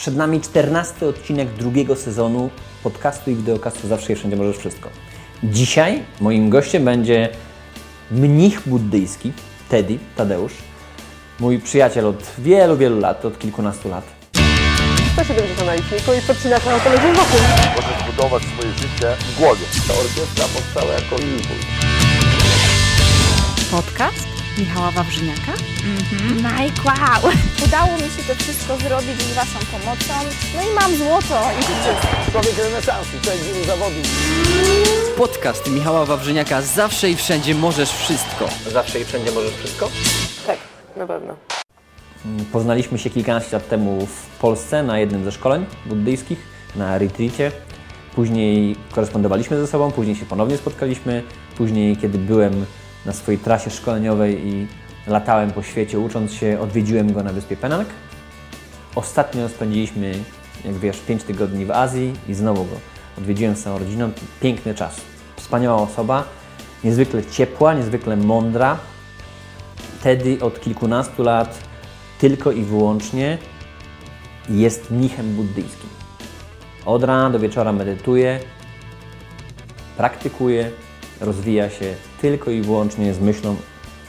Przed nami czternasty odcinek drugiego sezonu podcastu i wideokastu Zawsze i Wszędzie Możesz Wszystko. Dzisiaj moim gościem będzie mnich buddyjski, Teddy, Tadeusz, mój przyjaciel od wielu, wielu lat, od kilkunastu lat. 170 na liczniku i podcinasz na automacie wokół. Możesz budować swoje życie w głowie. Ta orkiestra powstała jako impuls. Podcast Michała Wawrzyniaka. Mike, wow! Udało mi się to wszystko zrobić z Waszą pomocą. No i mam złoto i. Człowiek renesansu, człowiek wielu zawodów. Podcast Michała Wawrzyniaka Zawsze i Wszędzie Możesz Wszystko. Zawsze i Wszędzie Możesz Wszystko? Tak, na pewno. Poznaliśmy się kilkanaście lat temu w Polsce na jednym ze szkoleń buddyjskich, na retreacie. Później korespondowaliśmy ze sobą, później się ponownie spotkaliśmy. Później, kiedy byłem na swojej trasie szkoleniowej i latałem po świecie ucząc się, odwiedziłem go na wyspie Penang. Ostatnio spędziliśmy, jak wiesz, 5 tygodni w Azji i znowu go odwiedziłem z całą rodziną. Piękny czas. Wspaniała osoba, niezwykle ciepła, niezwykle mądra. Teddy od kilkunastu lat tylko i wyłącznie jest mnichem buddyjskim. Od rana do wieczora medytuje, praktykuje, rozwija się tylko i wyłącznie z myślą,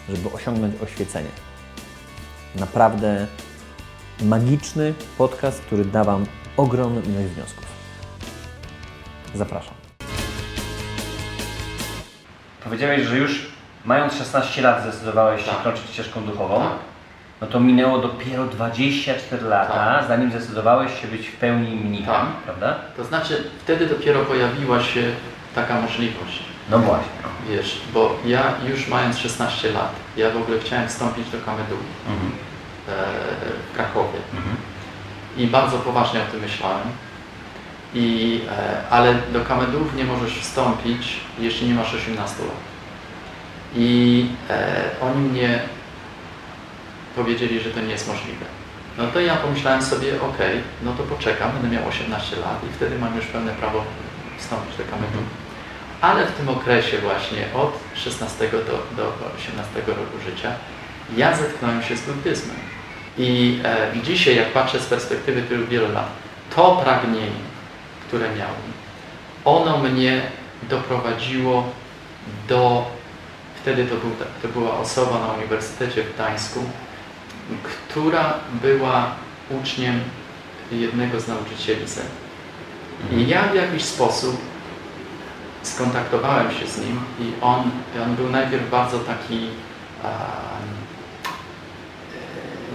żeby osiągnąć oświecenie. Naprawdę magiczny podcast, który da Wam ogromną ilość wniosków. Zapraszam. Powiedziałeś, że już mając 16 lat zdecydowałeś się kroczyć ścieżką duchową. No to minęło dopiero 24 lata, zanim zdecydowałeś się być w pełni mnichem, Tak. prawda? To znaczy, wtedy dopiero pojawiła się taka możliwość, No właśnie. wiesz, bo ja już mając 16 lat, ja w ogóle chciałem wstąpić do Kamedu Mhm. w Krakowie i bardzo poważnie o tym myślałem. I, e, ale do Kamedów nie możesz wstąpić, jeśli nie masz 18 lat. I e, oni mnie powiedzieli, że to nie jest możliwe. No to ja pomyślałem sobie, ok, no to poczekam, będę miał 18 lat i wtedy mam już pełne prawo wstąpić do Kamedu. Ale w tym okresie właśnie od 16 do, do 18 roku życia ja zetknąłem się z buddyzmem. I e, dzisiaj, jak patrzę z perspektywy tylu wielu lat, to pragnienie, które miałem, ono mnie doprowadziło do, wtedy to, był, to była osoba na Uniwersytecie w Gdańsku, która była uczniem jednego z nauczycieli Zen. I ja w jakiś sposób skontaktowałem się z nim i on, on był najpierw bardzo taki e,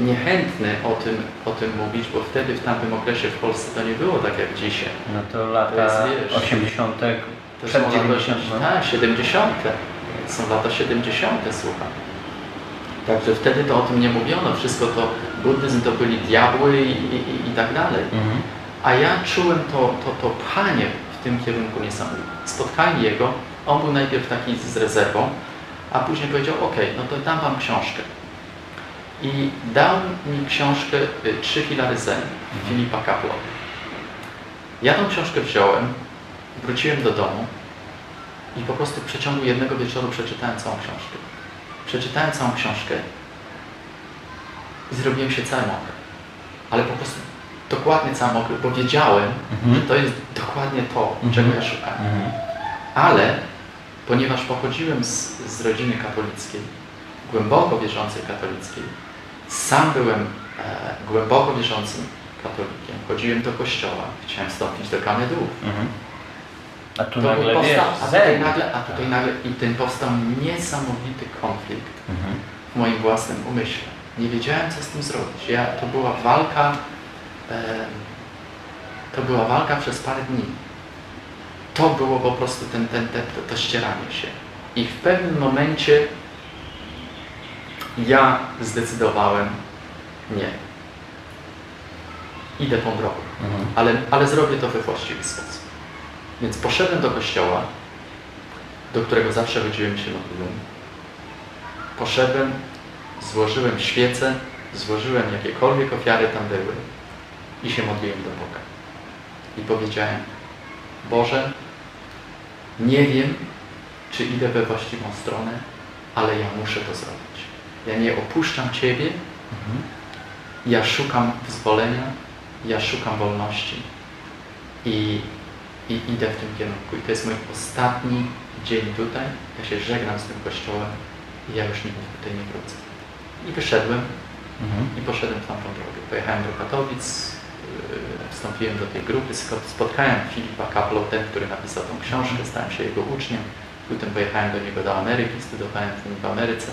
niechętny o tym, o tym mówić, bo wtedy w tamtym okresie w Polsce to nie było tak jak dzisiaj. No to To lata jest, wiesz, 80. To przed są 90. lata, No. tak, 70. Są lata 70. słucham. Także wtedy to o tym nie mówiono. Wszystko to, buddyzm to byli diabły i, i, i tak dalej. Mhm. A ja czułem to, to, to pchanie w tym kierunku niesamowite. Spotkanie jego, on był najpierw taki z rezerwą, a później powiedział, ok, no to dam wam książkę. I dał mi książkę y, Trzy filary Zen Filipa Kapła. Ja tą książkę wziąłem, wróciłem do domu i po prostu w przeciągu jednego wieczoru przeczytałem całą książkę. Przeczytałem całą książkę i zrobiłem się cały mokry. Ale po prostu dokładnie cały mokry, bo wiedziałem, że to jest dokładnie to, czego ja szukałem. Mhm. Ale ponieważ pochodziłem z, z rodziny katolickiej, głęboko wierzącej katolickiej, sam byłem e, głęboko wierzącym katolikiem, chodziłem do kościoła, chciałem wstąpić do Kamedów. Mhm. A tu To nagle powstał, a, tutaj nagle, a tutaj nagle i ten powstał niesamowity konflikt Mhm. w moim własnym umyśle. Nie wiedziałem, co z tym zrobić. Ja, to była walka, to była walka przez parę dni. To było po prostu ten, ten, ten, to, to ścieranie się. I w pewnym momencie ja zdecydowałem nie. Idę tą drogą, Mhm. ale, ale zrobię to we właściwy sposób. Więc poszedłem do kościoła, do którego zawsze chodziłem się modliłem. Poszedłem, złożyłem świecę, złożyłem jakiekolwiek ofiary tam były i się modliłem do Boga. I powiedziałem, Boże, nie wiem, czy idę we właściwą stronę, ale ja muszę to zrobić. Ja nie opuszczam Ciebie, ja szukam wyzwolenia ja szukam wolności i, i idę w tym kierunku. I to jest mój ostatni dzień tutaj. Ja się żegnam z tym kościołem i ja już nigdy tutaj nie wrócę. I wyszedłem i poszedłem w tamtą drogę. Pojechałem do Katowic, wstąpiłem do tej grupy, spotkałem Filipa Kaplotę, który napisał tą książkę, stałem się jego uczniem. Potem pojechałem do niego do Ameryki, studiowałem z nim w Ameryce.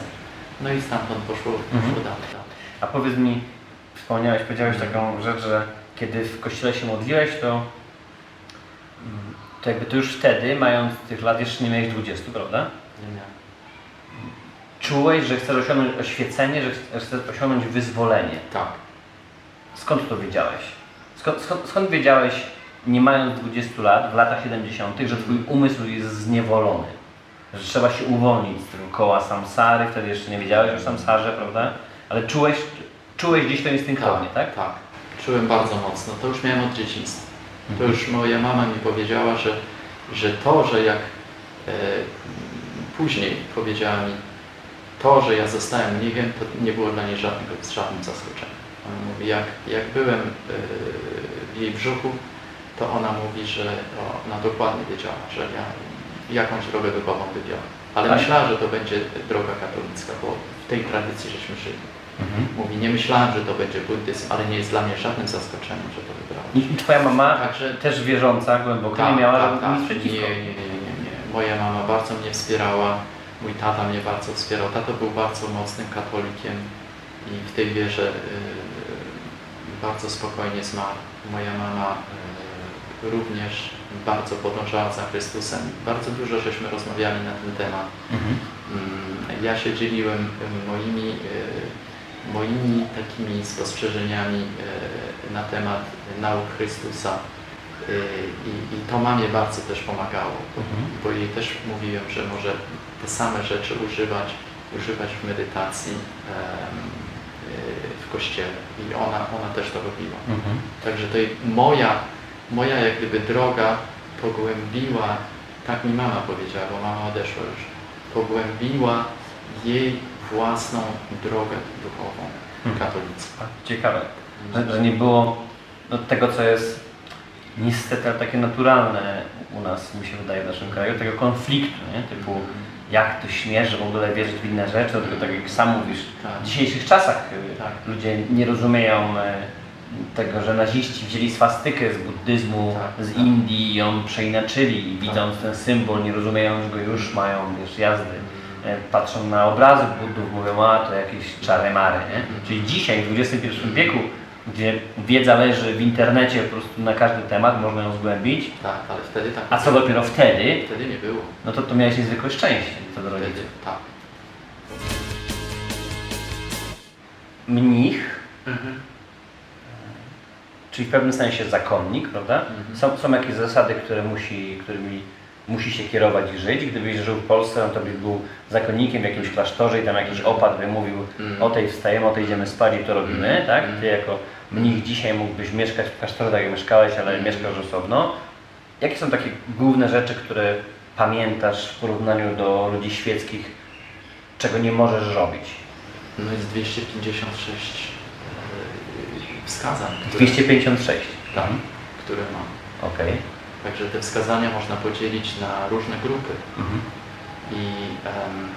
No i stamtąd poszło, poszło dalej. dalej. A powiedz mi, wspomniałeś, powiedziałeś taką rzecz, że kiedy w kościele się modliłeś, to, mm, to jakby to już wtedy, mając tych lat, jeszcze nie miałeś 20, prawda? Nie. Czułeś, że chcesz osiągnąć oświecenie, że chcesz osiągnąć wyzwolenie. Tak. Skąd to wiedziałeś? Skąd, skąd, skąd wiedziałeś, nie mając 20 lat, w latach 70., że Twój umysł jest zniewolony? Że trzeba się uwolnić z tego koła samsary, wtedy jeszcze nie wiedziałeś o samsarze, prawda? Ale czułeś, czułeś gdzieś to instynktownie, tak? Tak. Czułem bardzo mocno. To już miałem od dzieciństwa. To już moja mama mi powiedziała, że, że to, że jak e, później powiedziała mi, to, że ja zostałem mnichiem, to nie było dla niej żadnego, żadnym zaskoczeniem. Ona mówi, jak, jak byłem e, w jej brzuchu, to ona mówi, że ona dokładnie wiedziała, że ja jakąś drogę duchową wybiorę. Ale Tak? myślała, że to będzie droga katolicka, bo w tej tradycji żeśmy żyli. Mhm. Mówi, nie myślałem, że to będzie buddyzm, ale nie jest dla mnie żadnym zaskoczeniem, że to wybrałem. I, Twoja mama, Także- też wierząca głęboko, nie miała nic przeciwko. Nie, nie, nie, nie, nie. Moja mama bardzo mnie wspierała, mój tata mnie bardzo wspierał. Tato był bardzo mocnym katolikiem i w tej wierze y, bardzo spokojnie zmarł. Moja mama y, również bardzo podążała za Chrystusem. Bardzo dużo żeśmy rozmawiali na ten temat. Mhm. Mm, Ja się dzieliłem y, moimi, y, moimi takimi spostrzeżeniami na temat nauk Chrystusa i, i to mamie bardzo też pomagało, bo, Mhm. bo jej też mówiłem, że może te same rzeczy używać, używać w medytacji kościele i ona, ona też to robiła. Mhm. Także to jej- moja, moja jak gdyby droga pogłębiła, tak mi mama powiedziała, bo mama odeszła już, pogłębiła jej własną drogę duchową, Mhm. katolicką. Ciekawe, że, że nie było no, tego, co jest niestety takie naturalne u nas, mi się wydaje, w naszym kraju, tego konfliktu, nie? typu jak to śmiesz w ogóle wierzyć w inne rzeczy, tylko tak jak sam mówisz, Tak. w dzisiejszych czasach y, Tak. ludzie nie rozumieją e, tego, że naziści wzięli swastykę z buddyzmu, Tak, z tak. Indii i ją przeinaczyli i widząc ten symbol, nie rozumieją, że go już mają, wiesz, jazdy. E, Patrzą na obrazy Buddów, mówią, a to jakieś czary-mary, nie? Mhm. Czyli dzisiaj, w XXI wieku, gdzie wiedza leży w internecie po prostu na każdy temat, można ją zgłębić, Tak, ale wtedy tak a co dopiero wtedy, Wtedy nie było. no to to miałeś niezwykłe szczęście co do Wtedy, rodziców. tak. Mnich, Mhm. czyli w pewnym sensie zakonnik, prawda? Mhm. Są, są jakieś zasady, które musi, którymi musi się kierować i żyć. Gdybyś żył w Polsce, no to byś był zakonnikiem w jakimś klasztorze i tam jakiś opat by mówił Mhm. o tej wstajemy, o tej idziemy spać i to robimy, Mhm. tak? Mhm. Ty jako mnich dzisiaj mógłbyś mieszkać w klasztorze, tak jak mieszkałeś, ale Mhm. mieszkasz osobno. Jakie są takie główne rzeczy, które pamiętasz w porównaniu do ludzi świeckich, czego nie możesz robić? No jest 256 e, wskazań, które, 256. tak, Mhm. które mam. Okej. Także te wskazania można podzielić na różne grupy. Mhm. I, em,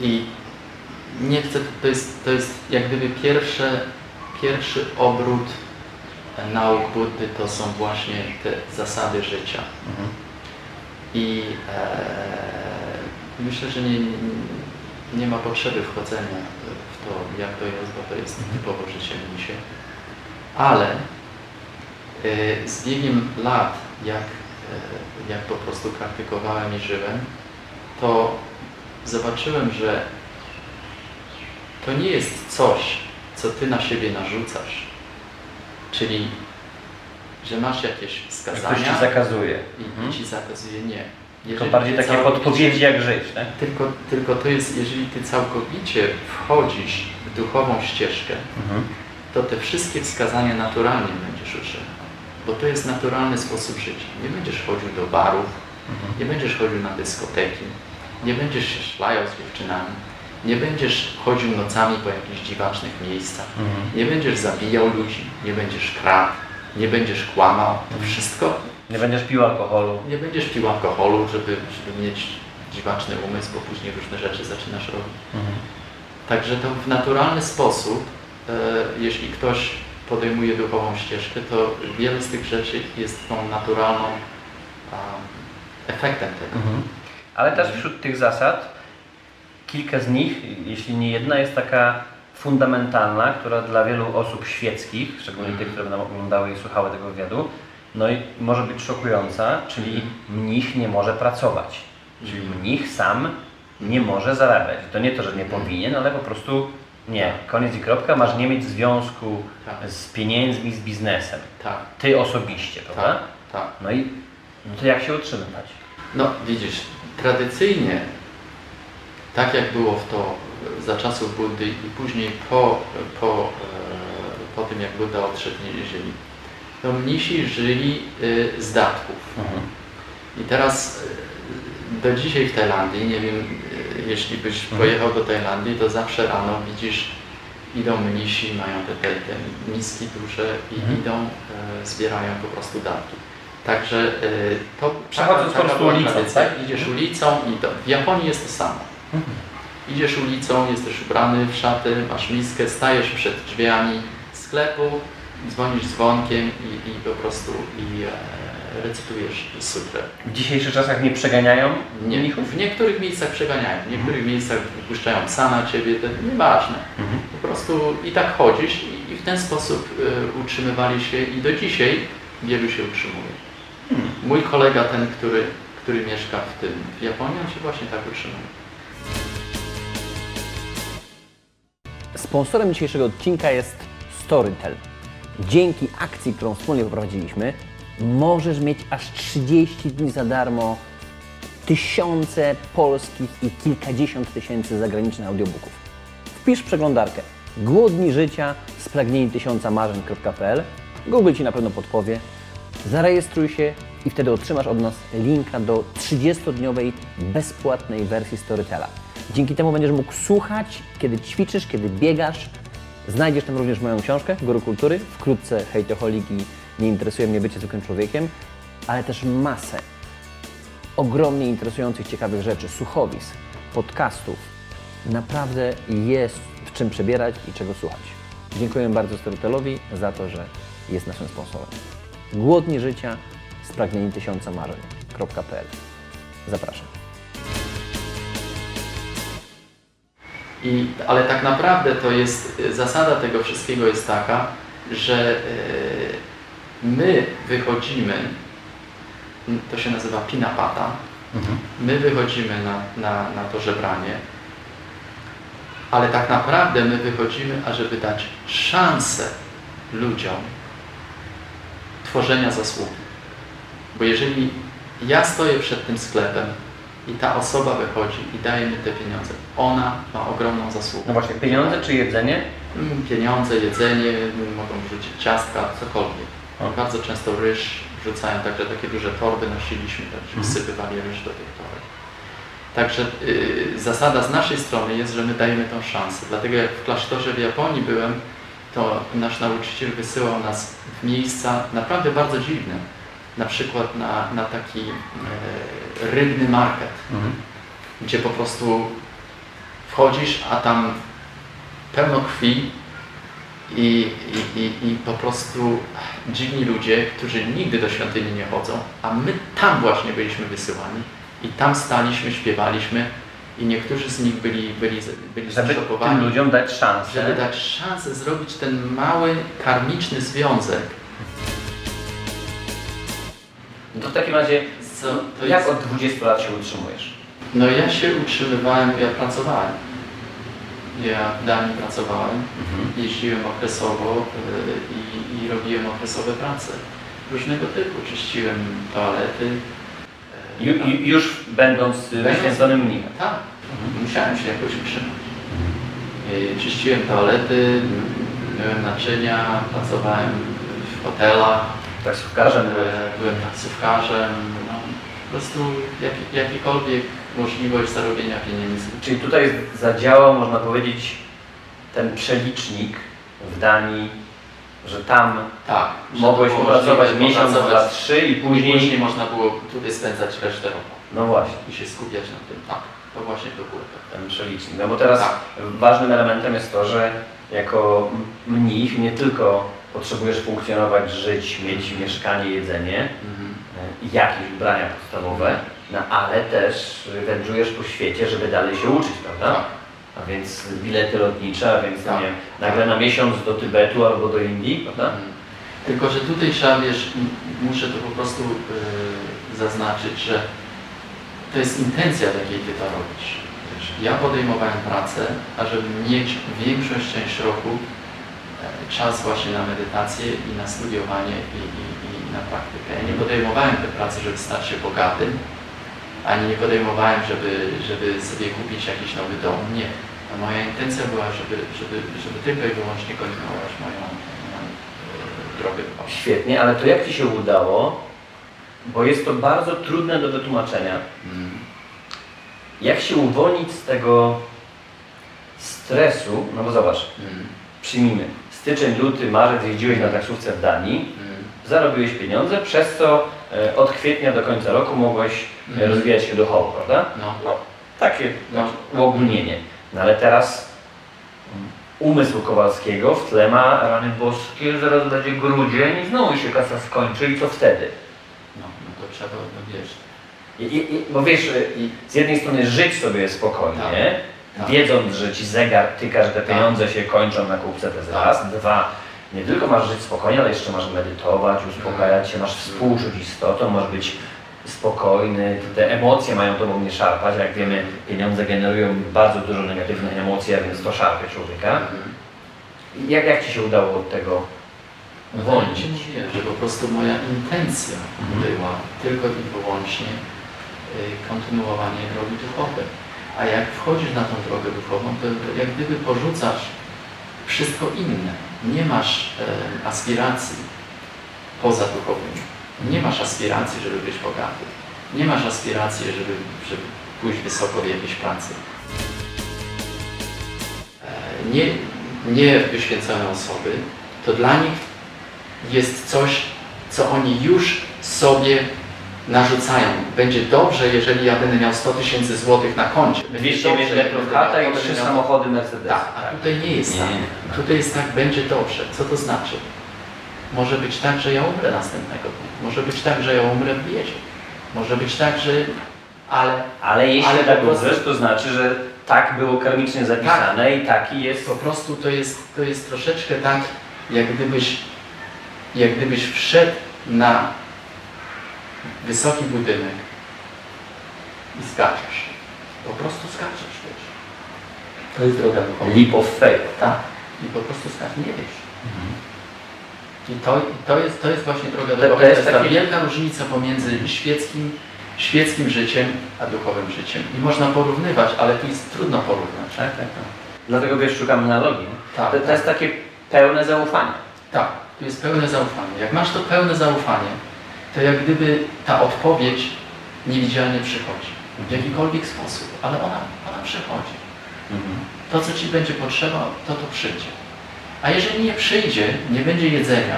I nie chcę, to jest, to jest jak gdyby pierwsze, pierwszy obrót nauk Buddy to są właśnie te zasady życia. Mhm. I e, myślę, że nie, nie, ma potrzeby wchodzenia w to, jak to jest, bo to jest typowo życie mnisie. Ale z biegiem lat, jak, e, jak po prostu praktykowałem i żyłem, to zobaczyłem, że to nie jest coś, co ty na siebie narzucasz. Czyli, że masz jakieś Ktoś wskazania ci zakazuje. i, Mhm. ci zakazuje nie. To Jeżeli bardziej takie podpowiedzi jak żyć, tak? Tylko, tylko to jest, jeżeli ty całkowicie wchodzisz w duchową ścieżkę, Mhm. to te wszystkie wskazania naturalnie będziesz używał. Bo to jest naturalny sposób życia. Nie będziesz chodził do barów, Mhm. nie będziesz chodził na dyskoteki, nie będziesz się szlajał z dziewczynami, Nie będziesz chodził nocami po jakichś dziwacznych miejscach. Mhm. Nie będziesz zabijał ludzi, nie będziesz kradł, nie będziesz kłamał. To wszystko Nie będziesz pił alkoholu. nie będziesz pił alkoholu, żeby, żeby mieć dziwaczny umysł, bo później różne rzeczy zaczynasz robić. Także to w naturalny sposób, e, jeśli ktoś podejmuje duchową ścieżkę, to wiele z tych rzeczy jest tą naturalną a, efektem tego. Ale też wśród tych zasad kilka z nich, jeśli nie jedna, jest taka fundamentalna, która dla wielu osób świeckich, szczególnie tych, które będą oglądały i słuchały tego wywiadu, no i może być szokująca, czyli mnich nie może pracować. Czyli mnich sam nie może zarabiać. To nie to, że nie powinien, ale po prostu nie. Koniec i kropka. Masz nie mieć związku Tak. z pieniędzmi, z biznesem. Tak, Ty osobiście, prawda? tak, tak. No i no to jak się utrzymywać? No widzisz, tradycyjnie, tak jak było w to za czasów Buddy i później po, po, e, po tym jak Buddha odszedł z ziemi, to mnisi żyli e, z datków. I teraz do dzisiaj w Tajlandii, nie wiem, e, jeśli byś pojechał do Tajlandii, to zawsze rano widzisz, idą mnisi, mają te, te, te miski duże i idą, e, zbierają po prostu datki. Także e, to Przechodząc po prostu ulicą, tradycja. tak? Idziesz ulicą i to. W Japonii jest to samo. Idziesz ulicą, jesteś ubrany w szaty, masz miskę, stajesz przed drzwiami sklepu, dzwonisz dzwonkiem i, i po prostu i, e, recytujesz sutrę. W dzisiejszych czasach nie przeganiają Nie, mnichów? w niektórych miejscach przeganiają, w niektórych miejscach wypuszczają psa na ciebie, to nieważne. Po prostu i tak chodzisz i, i w ten sposób e, utrzymywali się i do dzisiaj wielu się utrzymuje. Mój kolega, ten, który, który mieszka w tym, w Japonii, on się właśnie tak utrzymuje. Sponsorem dzisiejszego odcinka jest Storytel. Dzięki akcji, którą wspólnie poprowadziliśmy, możesz mieć aż 30 dni za darmo tysiące polskich i kilkadziesiąt tysięcy zagranicznych audiobooków. Wpisz przeglądarkę Głodni życia, spragnieni tysiąca marzeń.pl Google Ci na pewno podpowie. Zarejestruj się i wtedy otrzymasz od nas linka do 30-dniowej bezpłatnej wersji Storytela. Dzięki temu będziesz mógł słuchać, kiedy ćwiczysz, kiedy biegasz. Znajdziesz tam również moją książkę Guru Kultury, wkrótce Hejtoholik i Nie interesuje mnie bycie zwykłym człowiekiem, ale też masę ogromnie interesujących, ciekawych rzeczy, słuchowisk, podcastów. Naprawdę jest w czym przebierać i czego słuchać. Dziękuję bardzo Storytelowi za to, że jest naszym sponsorem. Głodni życia, spragnieni tysiąca marzeń.pl Zapraszam. I, ale tak naprawdę to jest, zasada tego wszystkiego jest taka, że e, my wychodzimy, to się nazywa pinapata, my wychodzimy na, na, na to żebranie, ale tak naprawdę my wychodzimy, ażeby dać szansę ludziom tworzenia zasługi. Bo jeżeli ja stoję przed tym sklepem i ta osoba wychodzi i daje mi te pieniądze, ona ma ogromną zasługę. No właśnie, pieniądze czy jedzenie? Mm, Pieniądze, jedzenie, mogą wrzucić ciastka, cokolwiek. Bardzo często ryż wrzucają, także takie duże torby nosiliśmy, także Mhm. wsypywali ryż do tych toreb. Także y, zasada z naszej strony jest, że my dajemy tą szansę. Dlatego jak w klasztorze w Japonii byłem, to nasz nauczyciel wysyłał nas w miejsca naprawdę bardzo dziwne. Na przykład na, na taki e, rybny market, gdzie po prostu wchodzisz, a tam pełno krwi i, i, i, i po prostu dziwni ludzie, którzy nigdy do świątyni nie chodzą, a my tam właśnie byliśmy wysyłani i tam staliśmy, śpiewaliśmy i niektórzy z nich byli, byli, byli Żeby tym ludziom dać szansę. żeby dać szansę zrobić ten mały karmiczny związek. To w takim razie, Co jak jest? od 20 lat się utrzymujesz? No ja się utrzymywałem, ja pracowałem. Ja w Danii pracowałem, jeździłem okresowo y, i, i robiłem okresowe prace różnego typu. Czyściłem toalety. y, Ju, ju, już będąc y, wyświęconym mnichem. Tak, musiałem się jakoś utrzymać. Y, Czyściłem toalety, myłem naczynia, pracowałem w hotelach, Taksówkarzem byłeś. byłem taksówkarzem. No, prostu jak, jakikolwiek możliwość zarobienia pieniędzy. Czyli tutaj zadziałał, można powiedzieć, ten przelicznik w Danii, że tam Tak. że mogłeś było pracować miesiąc, dwa, trzy i I później... później można było tutaj spędzać resztę roku No właśnie, i się skupiać na tym. Tak, to właśnie to było ten przelicznik. No bo teraz Tak. ważnym elementem jest to, że jako mnich nie tylko potrzebujesz funkcjonować, żyć, mieć mieszkanie, jedzenie, Mhm. i jakieś ubrania podstawowe, no ale też wędrujesz po świecie, żeby dalej się uczyć, prawda? Tak. A więc bilety lotnicze, a więc Tak. nie wiem, nagle na miesiąc do Tybetu albo do Indii, prawda? Mhm. Tylko, że tutaj trzeba, wiesz, muszę to po prostu yy, zaznaczyć, że to jest intencja, w jakiej Ty to robisz. Wiesz, ja podejmowałem pracę, ażeby mieć większość część roku e, czas właśnie na medytację i na studiowanie i, i, i na praktykę. Ja nie podejmowałem tej pracy, żeby stać się bogatym, ani nie podejmowałem, żeby, żeby sobie kupić jakiś nowy dom. Nie. A moja intencja była, żeby, żeby, żeby tylko i wyłącznie kontynuować moją, moją e, drogę. Świetnie, ale to jak Ci się udało, bo jest to bardzo trudne do wytłumaczenia, Mm. jak się uwolnić z tego stresu, no bo zobacz, Mm. przyjmijmy, styczeń, luty, marzec jeździłeś na taksówce w Danii, Mm. zarobiłeś pieniądze, przez co od kwietnia do końca roku mogłeś e, Mhm. rozwijać się duchowo, prawda? No. Takie No. uogólnienie. No ale teraz umysł Kowalskiego w tle ma rany boskie, zaraz będzie grudzień i znowu się kasa skończy i co wtedy? No, no to trzeba, no wiesz. I, i, bo wiesz, z jednej strony żyć sobie spokojnie, Tak. wiedząc, że ci zegar tyka, że te Tak. pieniądze się kończą na kupce, to jest Tak. raz. Dwa, nie tylko masz żyć spokojnie, ale jeszcze masz medytować, uspokajać się, masz współczuć istotą, masz być spokojny, te emocje mają tobą nie szarpać, jak wiemy, pieniądze generują bardzo dużo negatywnych emocji, a więc to szarpie człowieka. Jak, jak Ci się udało od tego uwolnić? ja mówiłem, że po prostu moja intencja Mhm. była tylko i wyłącznie y, kontynuowanie drogi duchowej. A jak wchodzisz na tą drogę duchową, to jak gdyby porzucasz wszystko inne. Nie masz e, aspiracji poza duchowymi. Nie masz aspiracji, żeby być bogaty. Nie masz aspiracji, żeby, żeby pójść wysoko w jakiejś pracy. E, nie, nie wyświęcone osoby, to dla nich jest coś, co oni już sobie narzucają. Będzie dobrze, jeżeli ja będę miał 100 tysięcy złotych na koncie. Będzie 200 dobrze, metrów chata i trzy samochody Mercedes. Tak, a tutaj nie jest tak. Tutaj jest tak, będzie dobrze. Co to znaczy? Może być tak, że ja umrę następnego dnia. Może być tak, że ja umrę w biedzie. Może być tak, że... Ale Ale jeśli Ale tak prostu- umrzesz, to znaczy, że tak było karmicznie zapisane i taki jest po prostu to jest, to jest troszeczkę tak, jak gdybyś, jak gdybyś wszedł na wysoki budynek i skaczesz. Po prostu skaczesz, wiesz. To jest droga duchowa. leap of faith. Tak. I po prostu skaczesz, nie wiesz. I to, i to, jest, to jest właśnie droga To- duchowa. to To jest ta taki- wielka różnica pomiędzy świeckim, świeckim życiem a duchowym życiem. I można porównywać, ale tu jest trudno porównać. Tak, tak, tak. Dlatego wiesz, szukam analogii. Tak, to, to tak. jest takie pełne zaufanie. Tak, tu jest pełne zaufanie. Jak masz to pełne zaufanie, to jak gdyby ta odpowiedź niewidzialnie przychodzi. W jakikolwiek sposób, ale ona, ona przychodzi. To, co Ci będzie potrzeba, to to przyjdzie. A jeżeli nie przyjdzie, nie będzie jedzenia,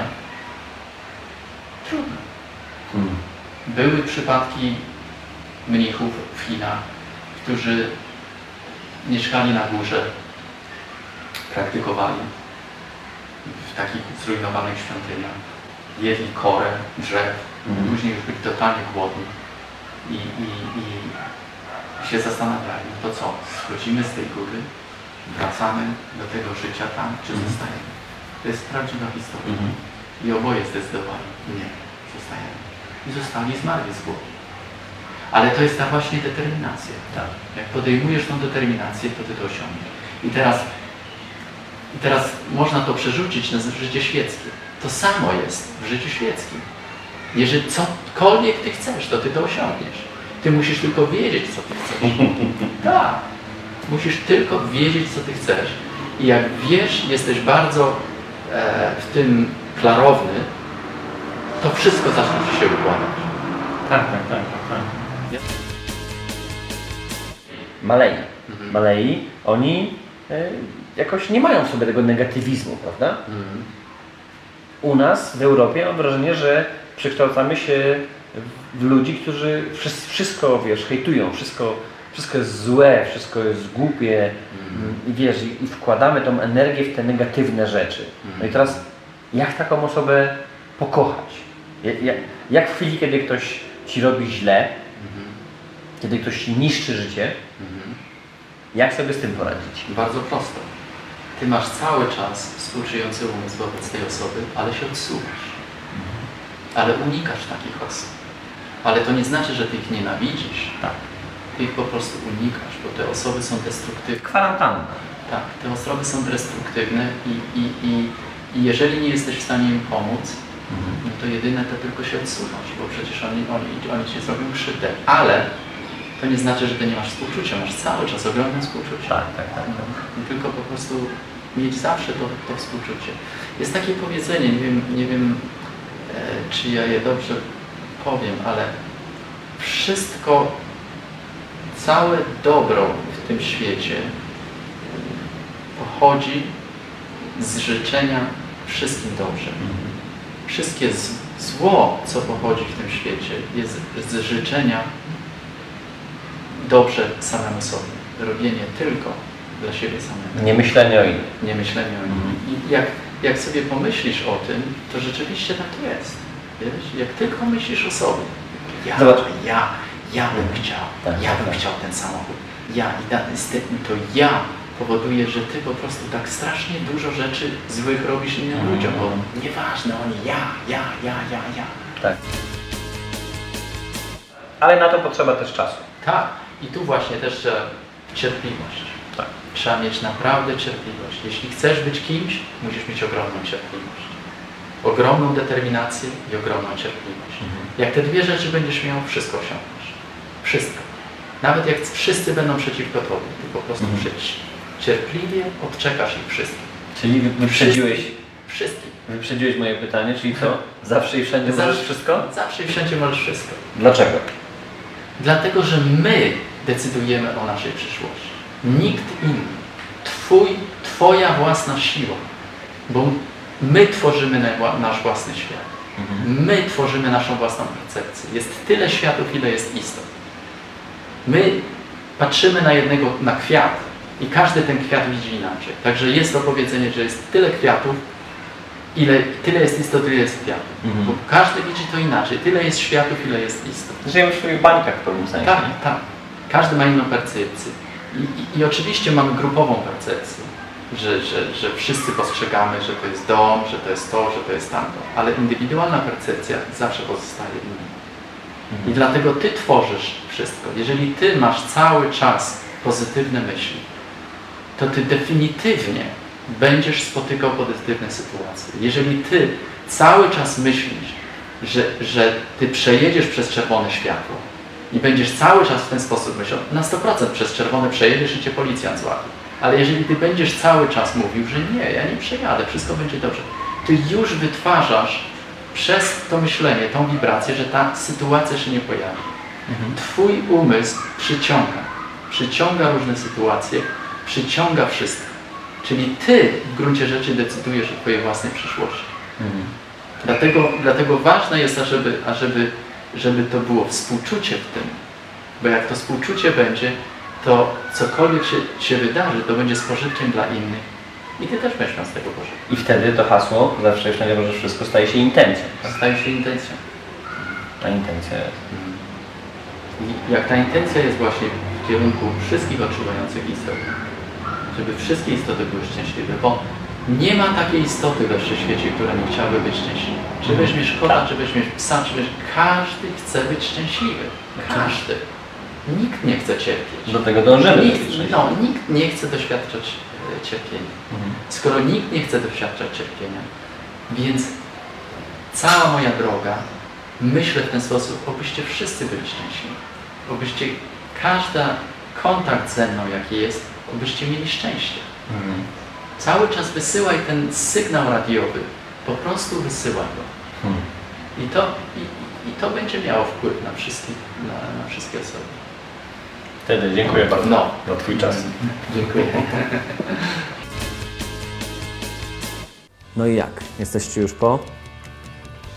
trudno. Hmm. Były przypadki mnichów w Chinach, którzy mieszkali na górze, praktykowali w takich zrujnowanych świątyniach, jedli korę, drzew, Mhm. później już byli totalnie głodni i, i, i się zastanawiali, to co, schodzimy z tej góry, wracamy do tego życia tam, czy Mhm. zostajemy? To jest prawdziwa historia. Mhm. I oboje zdecydowali, nie, zostajemy. I zostali zmarli z głodu. Ale to jest ta właśnie determinacja. Tak. Jak podejmujesz tą determinację, to ty to osiągniesz. I teraz, I teraz można to przerzucić na życie świeckie. To samo jest w życiu świeckim. Jeżeli cokolwiek ty chcesz, to ty to osiągniesz. Ty musisz tylko wiedzieć, co ty chcesz. tak. Musisz tylko wiedzieć, co ty chcesz. I jak wiesz, jesteś bardzo e, w tym klarowny, to wszystko zacznie ci się układać. Tak, tak, tak, tak. Malei. Malei, oni e, jakoś nie mają w sobie tego negatywizmu, prawda? U nas w Europie mam wrażenie, że przekształcamy się w ludzi, którzy wszy- wszystko, wiesz, hejtują, wszystko, wszystko jest złe, wszystko jest głupie i wiesz, i wkładamy tą energię w te negatywne rzeczy. No i teraz jak taką osobę pokochać? Jak, jak, w chwili, kiedy ktoś ci robi źle, kiedy ktoś ci niszczy życie, jak sobie z tym poradzić? Bardzo prosto. Ty masz cały czas współczujący umysł wobec tej osoby, ale się odsuwasz. Ale unikasz takich osób. Ale to nie znaczy, że ty ich nienawidzisz. Tak. Ty ich po prostu unikasz, bo te osoby są destruktywne. Kwarantanna. Tak, te osoby są destruktywne i, i, i, i jeżeli nie jesteś w stanie im pomóc, no to jedyne to tylko się odsunąć, bo przecież oni, oni, oni ci zrobią krzywdę. Ale to nie znaczy, że ty nie masz współczucia, masz cały czas ogromne współczucie. Tak, tak, tak. I tylko po prostu mieć zawsze to, to współczucie. Jest takie powiedzenie, nie wiem, nie wiem czy ja je dobrze powiem, ale wszystko, całe dobro w tym świecie pochodzi z życzenia wszystkim dobrze. Wszystkie zło, co pochodzi w tym świecie, jest z życzenia dobrze samemu sobie. Robienie tylko dla siebie samego Nie myślenie o innych. nie myślenie o nim. I jak, jak sobie pomyślisz o tym, to rzeczywiście tak jest. Wiesz? Jak tylko myślisz o sobie, ja, Zobacz. ja, ja bym chciał, Tak, ja tak, bym tak. chciał ten samochód, ja i da, z tym, to ja powoduje, że ty po prostu tak strasznie dużo rzeczy złych robisz innym Mhm. ludziom, bo nieważne, oni ja, ja, ja, ja, ja. Tak. Ale na to potrzeba też czasu. Tak, i tu właśnie też cierpliwość. Tak. Trzeba mieć naprawdę cierpliwość. Jeśli chcesz być kimś, musisz mieć ogromną cierpliwość. Ogromną determinację i ogromną cierpliwość. Jak te dwie rzeczy będziesz miał, wszystko osiągniesz. Wszystko. Nawet jak wszyscy będą przeciwko tobie, ty po prostu przyjdź. Cierpliwie odczekasz ich wszystkich. Czyli wy- wyprzedziłeś, Wszystkich. wyprzedziłeś moje pytanie, czyli co? Zawsze i wszędzie możesz Zawsze- wszystko? Zawsze i wszędzie możesz wszystko. Dlaczego? Dlatego, że my decydujemy o naszej przyszłości. Nikt inny. Twój, twoja własna siła. Bo my tworzymy na- nasz własny świat. My tworzymy naszą własną percepcję. Jest tyle światów, ile jest istot. My patrzymy na jednego, na kwiat i każdy ten kwiat widzi inaczej. Także jest to powiedzenie, że jest tyle kwiatów, ile, tyle jest istot, ile jest kwiatów. Bo każdy widzi to inaczej. Tyle jest światów, ile jest istot. Żyjemy w swoich bańkach w pewnym sensie. Tak, tak. Każdy ma inną percepcję. I, i, I oczywiście mamy grupową percepcję, że, że, że wszyscy postrzegamy, że to jest dom, że to jest to, że to jest tamto. Ale indywidualna percepcja zawsze pozostaje inna. I dlatego Ty tworzysz wszystko. Jeżeli Ty masz cały czas pozytywne myśli, to Ty definitywnie będziesz spotykał pozytywne sytuacje. Jeżeli Ty cały czas myślisz, że, że Ty przejedziesz przez czerwone światło i będziesz cały czas w ten sposób myślał, na 100% przez czerwone przejedziesz i Cię policjant złapie. Ale jeżeli Ty będziesz cały czas mówił, że nie, ja nie przejadę, wszystko będzie dobrze, Ty już wytwarzasz przez to myślenie, tą wibrację, że ta sytuacja się nie pojawi. Twój umysł przyciąga. Przyciąga różne sytuacje, przyciąga wszystko. Czyli Ty w gruncie rzeczy decydujesz o Twojej własnej przyszłości. Dlatego, dlatego ważne jest, ażeby, ażeby żeby to było współczucie w tym. Bo jak to współczucie będzie, to cokolwiek się, się wydarzy, to będzie z pożytkiem dla innych. I Ty też będziesz miał z tego pożytek. I wtedy to hasło, zawsze i wszędzie możesz wszystko, staje się intencją. Staje się intencją. Ta intencja jest. I jak ta intencja jest właśnie w kierunku wszystkich odczuwających istot, żeby wszystkie istoty były szczęśliwe, bo nie ma takiej istoty we wszechświecie, która nie chciałaby być szczęśliwa. Czy weźmiesz kota, czy weźmiesz psa, czy weźmiesz... Każdy chce być szczęśliwy. Każdy. Nikt nie chce cierpieć. Do tego dążymy. Nikt, no, nikt nie chce doświadczać e, cierpienia. Skoro nikt nie chce doświadczać cierpienia, więc cała moja droga myślę w ten sposób, obyście wszyscy byli szczęśliwi. Obyście każda kontakt ze mną, jaki jest, obyście mieli szczęście. Cały czas wysyłaj ten sygnał radiowy. Po prostu wysyłaj go. I to, i, i to będzie miało wpływ na, wszystkich, na, na wszystkie osoby. Wtedy dziękuję bardzo No. za Twój czas. Dziękuję. No i jak? Jesteście już po?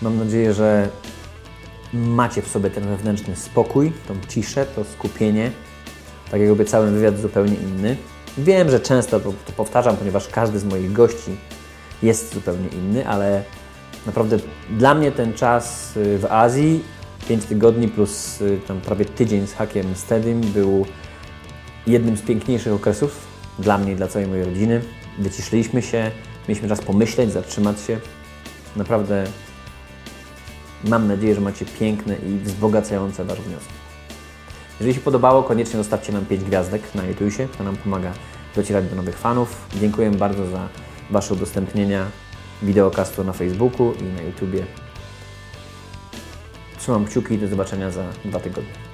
Mam nadzieję, że macie w sobie ten wewnętrzny spokój, tą ciszę, to skupienie. Tak jak obiecałem, wywiad zupełnie inny. Wiem, że często to, powtarzam, ponieważ każdy z moich gości jest zupełnie inny, ale naprawdę dla mnie ten czas y, w Azji, 5 tygodni plus y, tam prawie tydzień z hakiem Steadym był jednym z piękniejszych okresów dla mnie i dla całej mojej rodziny. Wyciszyliśmy się, mieliśmy czas pomyśleć, zatrzymać się. Naprawdę mam nadzieję, że macie piękne i wzbogacające Wasze wnioski. Jeżeli się podobało, koniecznie zostawcie nam 5 gwiazdek na YouTube'ie, to nam pomaga docierać do nowych fanów. Dziękuję bardzo za Wasze udostępnienia wideokastu na Facebooku i na YouTubie. Trzymam kciuki i do zobaczenia za dwa tygodnie.